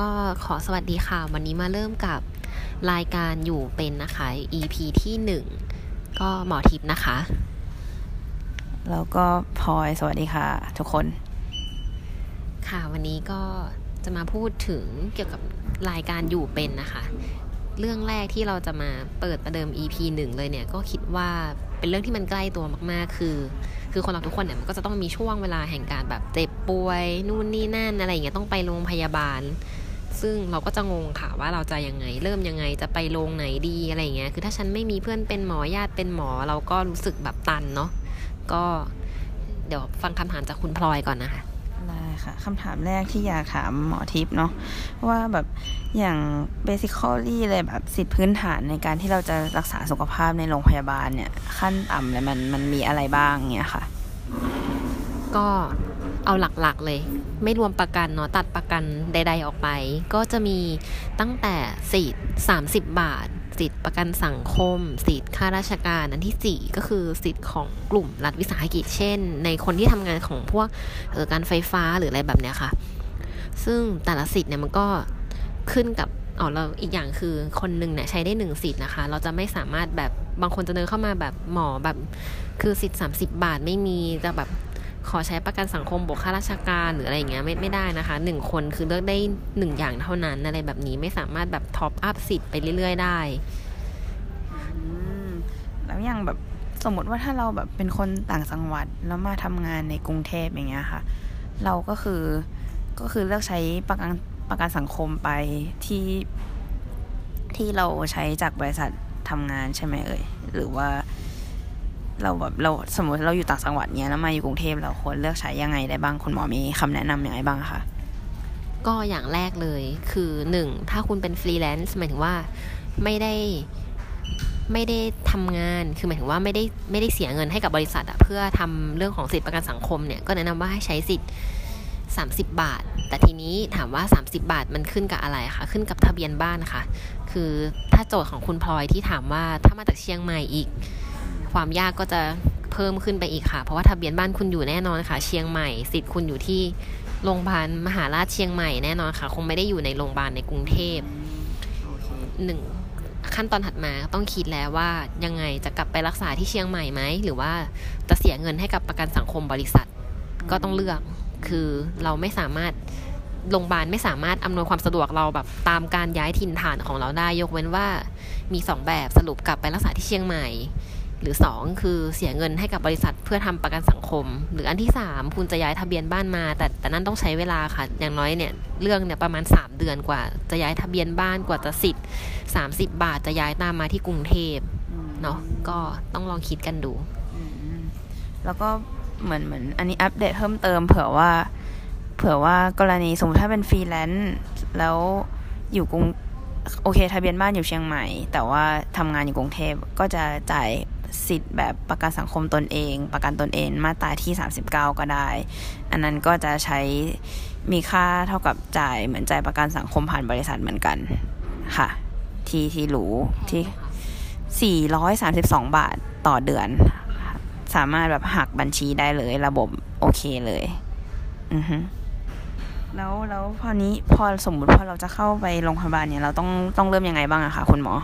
ก็ขอสวัสดีค่ะ วันนี้มาเริ่มกับรายการอยู่เป็นนะคะ EP ที่หนึ่งก็หมอทิพย์นะคะ แล้วก็พลอยสวัสดีค่ะ ทุกคน ค่ะวันนี้ก็จะมาพูดถึงเกี่ยวกับรายการอยู่เป็นนะคะ เรื่องแรกที่เราจะมาเปิดประเดิม EP หนึ่งเลยเนี่ย ก็คิดว่าเป็นเรื่องที่มันใกล้ตัวมาก ๆ คือ คือคนเราทุกคนเนี่ยมันก็จะต้องมีช่วงเวลาแห่งการแบบเจ็บป่วย นู่นนี่นั่นอะไรอย่างเงี้ยต้องไปโรงพยาบาล ซึ่งเราก็จะงงค่ะว่าเราจะยังไง เริ่มยังไงจะไปโรงไหนดีอะไรอย่างเงี้ยคือถ้าฉันไม่มีเพื่อนเป็นหมอญาติเป็นหมอ เราก็รู้สึกแบบตันเนาะก็เดี๋ยวฟังคำถามจากคุณพลอยก่อนนะคะได้ค่ะคำถามแรกที่อยากถามหมอทิพย์เนาะว่าแบบอย่างเบสิคอลี่เลยแบบสิทธิพื้นฐานในการที่เราจะรักษาสุขภาพในโรงพยาบาลเนี่ย ขั้นต่ำเลยมันมันมีอะไรบ้างเนี่ยค่ะ ก็ เอาหลักๆเลย ไม่รวมประกันเนาะตัดประกันใด ๆออกไป ก็จะมีตั้งแต่สิทธิ์30 บาท สิทธิ์ประกันสังคม สิทธิ์ข้าราชการอันที่ 4 ก็คือสิทธิ์ของกลุ่มรัฐวิสาหกิจเช่น ในคนที่ทำงานของพวกเออการไฟฟ้าหรืออะไรแบบเนี้ยค่ะ ซึ่งแต่ละสิทธิ์เนี่ยมันก็ขึ้นกับอ๋อเราอีกอย่างคือคนหนึ่งเนี่ยใช้ได้หนึ่งสิทธิ์นะคะ เราจะไม่สามารถแบบบางคนจะเดินเข้ามาแบบหมอแบบ คือสิทธิ์30 บาทไม่มีจะแบบ ขอใช้ประกันสังคมบวกค่าราชการหรืออะไรอย่างเงี้ยไม่ไม่ได้นะคะหนึ่งคนคือเลือกได้หนึ่งอย่างเท่านั้นอะไรแบบนี้ไม่สามารถแบบ top up สิทธิ์ไปเรื่อยๆ ได้แล้วอย่างแบบสมมติว่าถ้าเราแบบเป็นคนต่างจังหวัดแล้วมาทำงานในกรุงเทพอย่างเงี้ยค่ะ เราก็คือก็คือเลือกใช้ประกันประกันสังคมไปที่ที่เราใช้จากบริษัททำงานใช่ไหมเอ่ยหรือว่า เราแบบเราสมมติเราอยู่ต่างจังหวัดเนี้ยแล้วมาอยู่กรุงเทพเราควรเลือกใช้ยังไงได้บ้างคุณหมอมีคำแนะนำยังไงบ้างคะก็อย่างแรกเลยคือหนึ่งถ้าคุณเป็นฟรีแลนซ์หมายถึงว่าไม่ได้ไม่ได้ทำงาน คือหมายถึงว่าไม่ได้ไม่ได้เสียเงินให้กับบริษัทอะเพื่อทำเรื่องของสิทธิประกันสังคมเนี่ยก็แนะนำว่าให้ใช้สิทธิ์ 30 บาท แต่ทีนี้ถามว่า 30 บาทมันขึ้นกับอะไรคะขึ้นกับทะเบียนบ้านค่ะ คือถ้าโจทย์ของคุณพลอยที่ถามว่าถ้ามาจากเชียงใหม่อีก ความยากก็จะเพิ่มขึ้นไปอีกค่ะ เพราะว่าทะเบียนบ้านคุณอยู่แน่นอนค่ะ เชียงใหม่ สิทธิ์คุณอยู่ที่โรงพยาบาลมหาราชเชียงใหม่แน่นอนค่ะ คงไม่ได้อยู่ในโรงพยาบาลในกรุงเทพหนึ่งขั้นตอนถัดมาต้องคิดแล้วว่ายังไงจะกลับไปรักษาที่เชียงใหม่ไหม หรือว่าจะเสียเงินให้กับประกันสังคมบริษัทก็ต้องเลือกคือเราไม่สามารถโรงพยาบาลไม่สามารถอำนวยความสะดวกเราแบบตามการย้ายถิ่นฐานของเราได้ ยกเว้นว่ามีสองแบบสรุปกลับไปรักษาที่เชียงใหม่ หรือ 2 คือเสียเงินให้กับบริษัทเพื่อทำประกันสังคม หรืออันที่ 3 คุณจะย้ายทะเบียนบ้านมา แต่แต่นั่นต้องใช้เวลาค่ะ อย่างน้อยเนี่ยเรื่องเนี่ยประมาณ 3 เดือนกว่า จะย้ายทะเบียนบ้านกว่าจะสิทธิ์30 บาทจะย้ายตามมาที่กรุงเทพเนาะก็ต้องลองคิดกันดูอืมแล้วก็เหมือนเหมือนอันนี้อัปเดตเพิ่มเติม เผื่อว่า เผื่อว่ากรณีสมมติถ้าเป็นฟรีแลนซ์แล้วอยู่กรุงโอเคทะเบียนบ้านอยู่เชียงใหม่ แต่ว่าทำงานอยู่กรุงเทพก็จะจ่าย สิทธิ์แบบประกันสังคมตนเอง ประกันตนเองมาตราที่ 39 ก็ได้ อันนั้นก็จะใช้มีค่าเท่ากับจ่ายเหมือนจ่ายประกันสังคมผ่านบริษัทเหมือนกันค่ะ ที่ที่รู้ที่ 432 บาทต่อเดือน สามารถแบบหักบัญชีได้เลยระบบโอเคเลย อือฮึแล้วแล้วพอนี้พอสมมุติพอเราจะเข้าไปโรงพยาบาลเนี่ยเราต้องต้องเริ่มยังไงบ้างอะคะคุณหมอ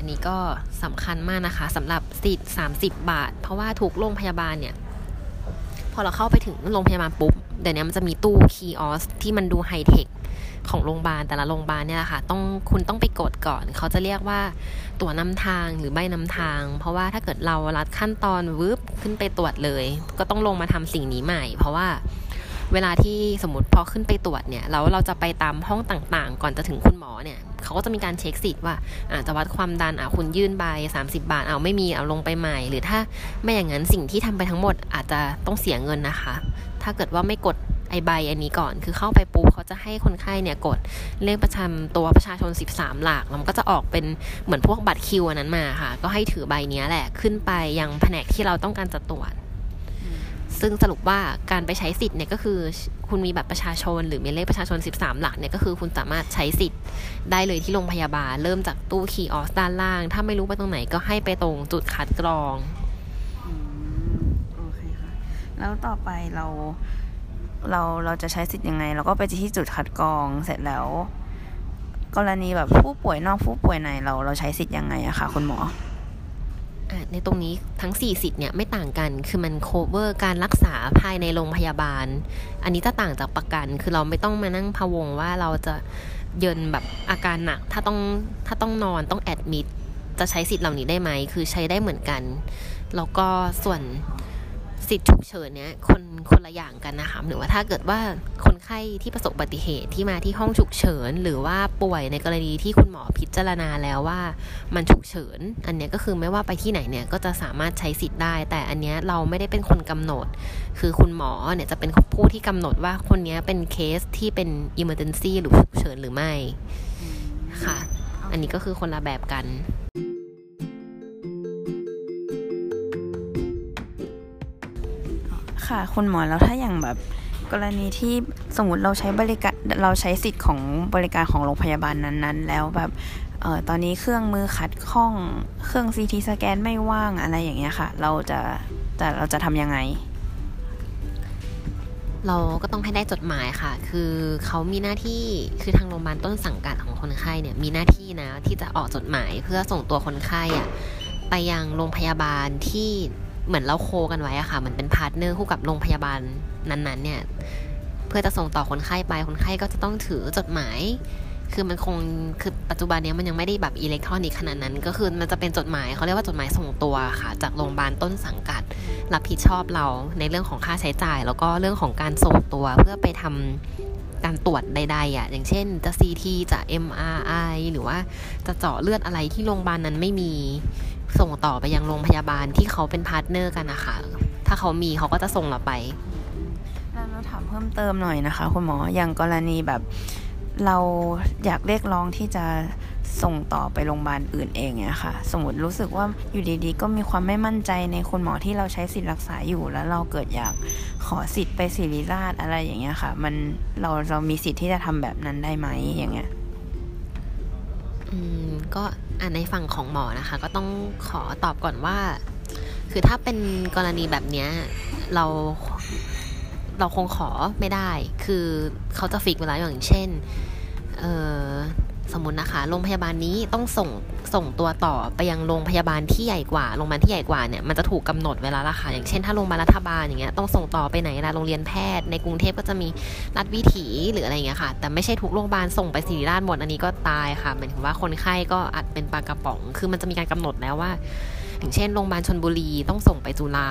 อันนี้ก็สำคัญมากนะคะสำหรับสิทธิ์30 บาท เพราะว่าทุกโรงพยาบาลเนี่ย พอเราเข้าไปถึงโรงพยาบาลปุ๊บเดี๋ยวนี้มันจะมีตู้คีออสที่มันดูไฮเทคของโรงพยาบาลแต่ละโรงพยาบาลเนี่ยแหละค่ะต้องคุณต้องไปกดก่อน เขาจะเรียกว่าตั๋วนำทางหรือใบนำทาง เพราะว่าถ้าเกิดเรารัดขั้นตอนวืบขึ้นไปตรวจเลย ก็ต้องลงมาทำสิ่งนี้ใหม่ เพราะว่า เวลาที่สมมติพอขึ้นไปตรวจเนี่ยแล้วเราจะไปตามห้องต่างๆ ก่อนจะถึงคุณหมอเนี่ยเขาก็จะมีการเช็คสิทธิ์ว่าอาจจะวัดความดันอะคุณยื่นใบ 30 บาทเอาไม่มีเอาลงไปใหม่ หรือถ้าไม่อย่างนั้นสิ่งที่ทำไปทั้งหมดอาจจะต้องเสียเงินนะคะ ถ้าเกิดว่าไม่กดไอใบอันนี้ก่อน คือเข้าไปปุ๊บเขาจะให้คนไข้เนี่ยกดเลขประจำตัวประชาชน 13 หลักแล้วมันก็จะออกเป็นเหมือนพวกบัตรคิวอันนั้นมาค่ะ ก็ให้ถือใบนี้แหละขึ้นไปยังแผนกที่เราต้องการจะตรวจ ซึ่งสรุปว่าการไปใช้สิทธิ์เนี่ยก็คือคุณมีบัตรประชาชน หรือมีเลขประชาชน 13 หลักเนี่ยก็คือคุณสามารถใช้สิทธิ์ได้เลยที่โรงพยาบาล เริ่มจากตู้คีย์ออสด้านล่าง ถ้าไม่รู้ไปตรงไหนก็ให้ไปตรงจุดคัดกรองอืมโอเคค่ะ แล้วต่อไปเราเราเราจะใช้สิทธิ์ยังไง เราก็ไปที่จุดคัดกรองเสร็จแล้ว กรณีแบบผู้ป่วยนอกผู้ป่วยในเราเราใช้สิทธิ์ยังไงอะคะคุณหมอ ในตรงนี้ทั้ง 4 สิทธิ์เนี่ยไม่ต่างกัน คือมัน cover การรักษาภายในโรงพยาบาล อันนี้จะต่างจากประกัน คือเราไม่ต้องมานั่งพะวงว่าเราจะเยินแบบอาการหนัก ถ้าต้องถ้าต้องนอนต้องแอดมิดจะใช้สิทธิ์เหล่านี้ได้ไหม คือใช้ได้เหมือนกัน แล้วก็ส่วน สิทธิ์ฉุกเฉินเนี้ยคนคนละอย่างกันนะคะหรือว่าถ้าเกิดว่าคนไข้ที่ประสบอุบัติเหตุที่มาที่ห้องฉุกเฉิน หรือว่าป่วยในกรณีที่คุณหมอพิจารณาแล้วว่ามันฉุกเฉิน อันนี้ก็คือไม่ว่าไปที่ไหนเนี่ยก็จะสามารถใช้สิทธิ์ได้ แต่อันเนี้ยเราไม่ได้เป็นคนกำหนด คือคุณหมอเนี่ยจะเป็นผู้ที่กำหนดว่าคนนี้เป็นเคสที่เป็น emergency หรือฉุกเฉินหรือไม่ค่ะ อันนี้ก็คือคนละแบบกัน ค่ะ คุณหมอแล้วถ้าอย่างแบบกรณีที่สมมติเราใช้บริการเราใช้สิทธิ์ของบริการของโรงพยาบาลนั้นๆ แล้วแบบเออตอนนี้เครื่องมือขัดข้องเครื่องซีทีสแกนไม่ว่างอะไรอย่างเงี้ยค่ะ เราจะจะเราจะทำยังไง เราก็ต้องให้ได้จดหมายค่ะ คือเขามีหน้าที่คือทางโรงพยาบาลต้นสังกัดของคนไข้เนี่ยมีหน้าที่นะที่จะออกจดหมายเพื่อส่งตัวคนไข้อะไปยังโรงพยาบาลที่ เหมือนเรา co กันไว้อะค่ะเหมือนเป็น partner คู่กับโรงพยาบาลนั้นๆ เนี่ย เพื่อจะส่งต่อคนไข้ไปคนไข้ก็จะต้องถือจดหมาย คือมันคงคือปัจจุบันนี้มันยังไม่ได้แบบอิเล็กทรอนิกส์ขนาดนั้น ก็คือมันจะเป็นจดหมายเขาเรียกว่าจดหมายส่งตัวค่ะ จากโรงพยาบาลต้นสังกัด รับผิดชอบเราในเรื่องของค่าใช้จ่าย แล้วก็เรื่องของการส่งตัวเพื่อไปทำการตรวจใดๆอะ อย่างเช่นจะ CT จะ MRI หรือว่าจะเจาะเลือดอะไรที่โรงพยาบาลนั้นไม่มี ส่งต่อไปยังโรงพยาบาลที่เขาเป็น partner กันนะคะ ถ้าเขามีเขาก็จะส่งเราไปเราถามเพิ่มเติมหน่อยนะคะ คุณหมออย่างกรณีแบบเราอยากเรียกร้องที่จะส่งต่อไปโรงพยาบาลอื่นเองเนี่ยค่ะ สมมติรู้สึกว่าอยู่ดีๆ ก็มีความไม่มั่นใจในคุณหมอที่เราใช้สิทธิ์รักษาอยู่ แล้วเราเกิดอยากขอสิทธิ์ไปศิริราชอะไรอย่างเงี้ยค่ะ มันเราเรามีสิทธิ์ที่จะทำแบบนั้นได้ไหมอย่างเงี้ย ก็อ่าในฝั่งของหมอนะคะ ก็ต้องขอตอบก่อนว่า คือถ้าเป็นกรณีแบบเนี้ยเราเราคงขอไม่ได้ คือเขาจะฟิกเวลาอย่างเช่นเอ สมมตินะคะโรงพยาบาลนี้ต้องส่งส่งตัวต่อไปยังโรงพยาบาลที่ใหญ่กว่าโรงพยาบาลที่ใหญ่กว่าเนี่ยมันจะถูกกาหนดเวลาละค่ะอย่างเช่นถ้าโรงพยาบาลรัฐบาลอย่างเงี้ยต้องส่งต่อไปไหนนะโรงเรียนแพทย์ ในกรุงเทพก็จะมีรัฐวิถีหรืออะไรเงี้ยค่ะ แต่ไม่ใช่ทุกโรงพยาบาลส่งไปศิริราชหมดอันนี้ก็ตายค่ะหมายถึงว่าคนไข้ก็อาจเป็นปลากระป๋อง คือมันจะมีการกำหนดแล้วว่าอย่างเช่นโรงพยาบาลชนบุรีต้องส่งไปจุฬา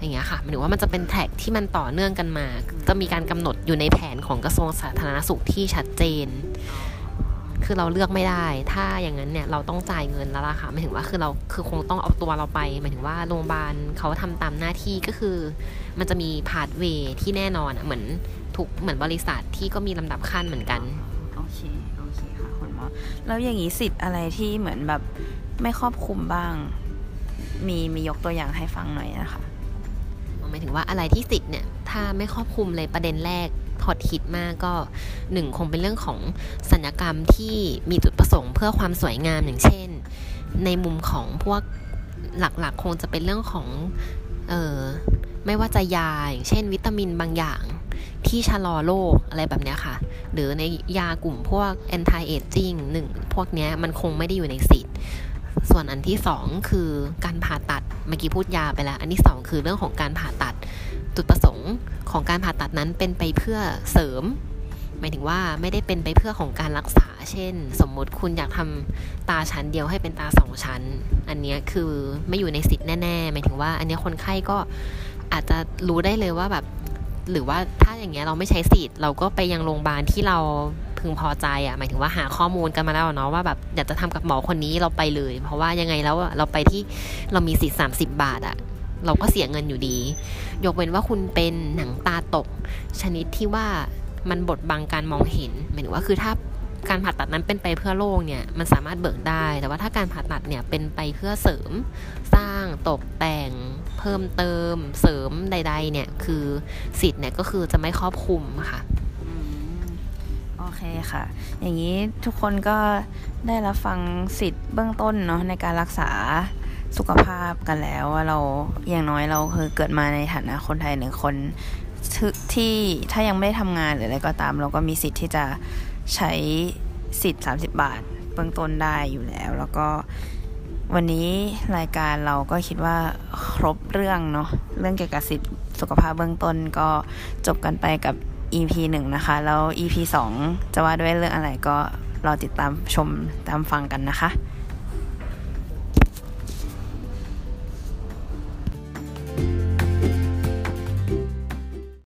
อย่างเงี้ยค่ะหมายถึงว่ามันจะเป็นแท็กที่มันต่อเนื่องกันมา จะมีการกำหนดอยู่ในแผนของกระทรวงสาธารณสุขที่ชัดเจน คือเราเลือกไม่ได้ ถ้าอย่างนั้นเนี่ยเราต้องจ่ายเงินแล้วล่ะค่ะหมายถึงว่าคือเราคือคงต้องเอาตัวเราไปหมายถึงว่าโรงพยาบาลเขาทำตามหน้าที่ก็คือ มันจะมีพาดเวที่แน่นอนอะเหมือนถูกเหมือนบริษัทที่ก็มีลำดับขั้นเหมือนกันโอเคโอเคค่ะคุณหมอแล้วอย่างนี้สิทธิ์อะไรที่เหมือนแบบไม่ครอบคลุมบ้าง มีมียกตัวอย่างให้ฟังหน่อยนะคะหมายถึงว่าอะไรที่สิทธิ์เนี่ยถ้าไม่ครอบคลุมเลยประเด็นแรก ฮอตฮิตมากก็หนึ่งคงเป็นเรื่องของสัญญกรรมที่มีจุดประสงค์เพื่อความสวยงามอย่างเช่น ในมุมของพวกหลักๆ คงจะเป็นเรื่องของเออไม่ว่าจะยาอย่างเช่น วิตามินบางอย่างที่ชะลอโรคอะไรแบบนี้ค่ะ หรือในยากลุ่มพวก anti aging หนึ่งพวกนี้มันคงไม่ได้อยู่ในสิทธิ์ ส่วนอันที่สองคือการผ่าตัด เมื่อกี้พูดยาไปแล้ว อันที่สองคือเรื่องของการผ่าตัด จุดประสงค์ของการผ่าตัดนั้นเป็นไปเพื่อเสริม หมายถึงว่าไม่ได้เป็นไปเพื่อของการรักษา เช่น สมมติคุณอยากทำตาชั้นเดียวให้เป็นตาสองชั้น อันนี้คือไม่อยู่ในสิทธิ์แน่ๆ หมายถึงว่า อันนี้คนไข้ก็อาจจะรู้ได้เลยว่าแบบหรือว่าถ้าอย่างเงี้ยเราไม่ใช้สิทธิ์เราก็ไปยังโรงพยาบาลที่เราพึงพอใจอะ่ะหมายถึงว่าหาข้อมูลกันมาแล้วเนาะว่าแบบอยากจะทำกับหมอคนนี้เราไปเลย เพราะว่ายังไงแล้วเราไปที่เรามีสิทธิ์สามสิบบาทอะ่ะ เราก็เสียเงินอยู่ดี ยกเว้นว่าคุณเป็นหนังตาตก ชนิดที่ว่ามันบดบังการมองเห็นหมายถึงว่าคือถ้าการผ่าตัดนั้นเป็นไปเพื่อโรคเนี่ยมันสามารถเบิกได้ แต่ว่าถ้าการผ่าตัดเนี่ยเป็นไปเพื่อเสริม สร้างตกแต่ง เพิ่มเติม เสริมใด ๆ เนี่ยคือสิทธิ์เนี่ยก็คือจะไม่ครอบคลุมค่ะโอเคค่ะ อย่างนี้ทุกคนก็ได้รับฟังสิทธิ์เบื้องต้นเนาะในการรักษา สุขภาพกันแล้วว่าเราอย่างน้อยเราคือเกิดมาในฐานะคนไทยหนึ่งคนที่ถ้ายังไม่ได้ทำงานหรืออะไรก็ตาม เราก็มีสิทธิ์ที่จะใช้สิทธิ์ 30 บาทเบื้องต้นได้อยู่แล้ว แล้วก็วันนี้รายการเราก็คิดว่าครบเรื่องเนาะเรื่องเกี่ยวกับสิทธิสุขภาพเบื้องต้นก็จบกันไปกับ EP หนึ่งนะคะ แล้ว EP สองจะว่าด้วยเรื่องอะไรก็รอติดตามชมตามฟังกันนะคะ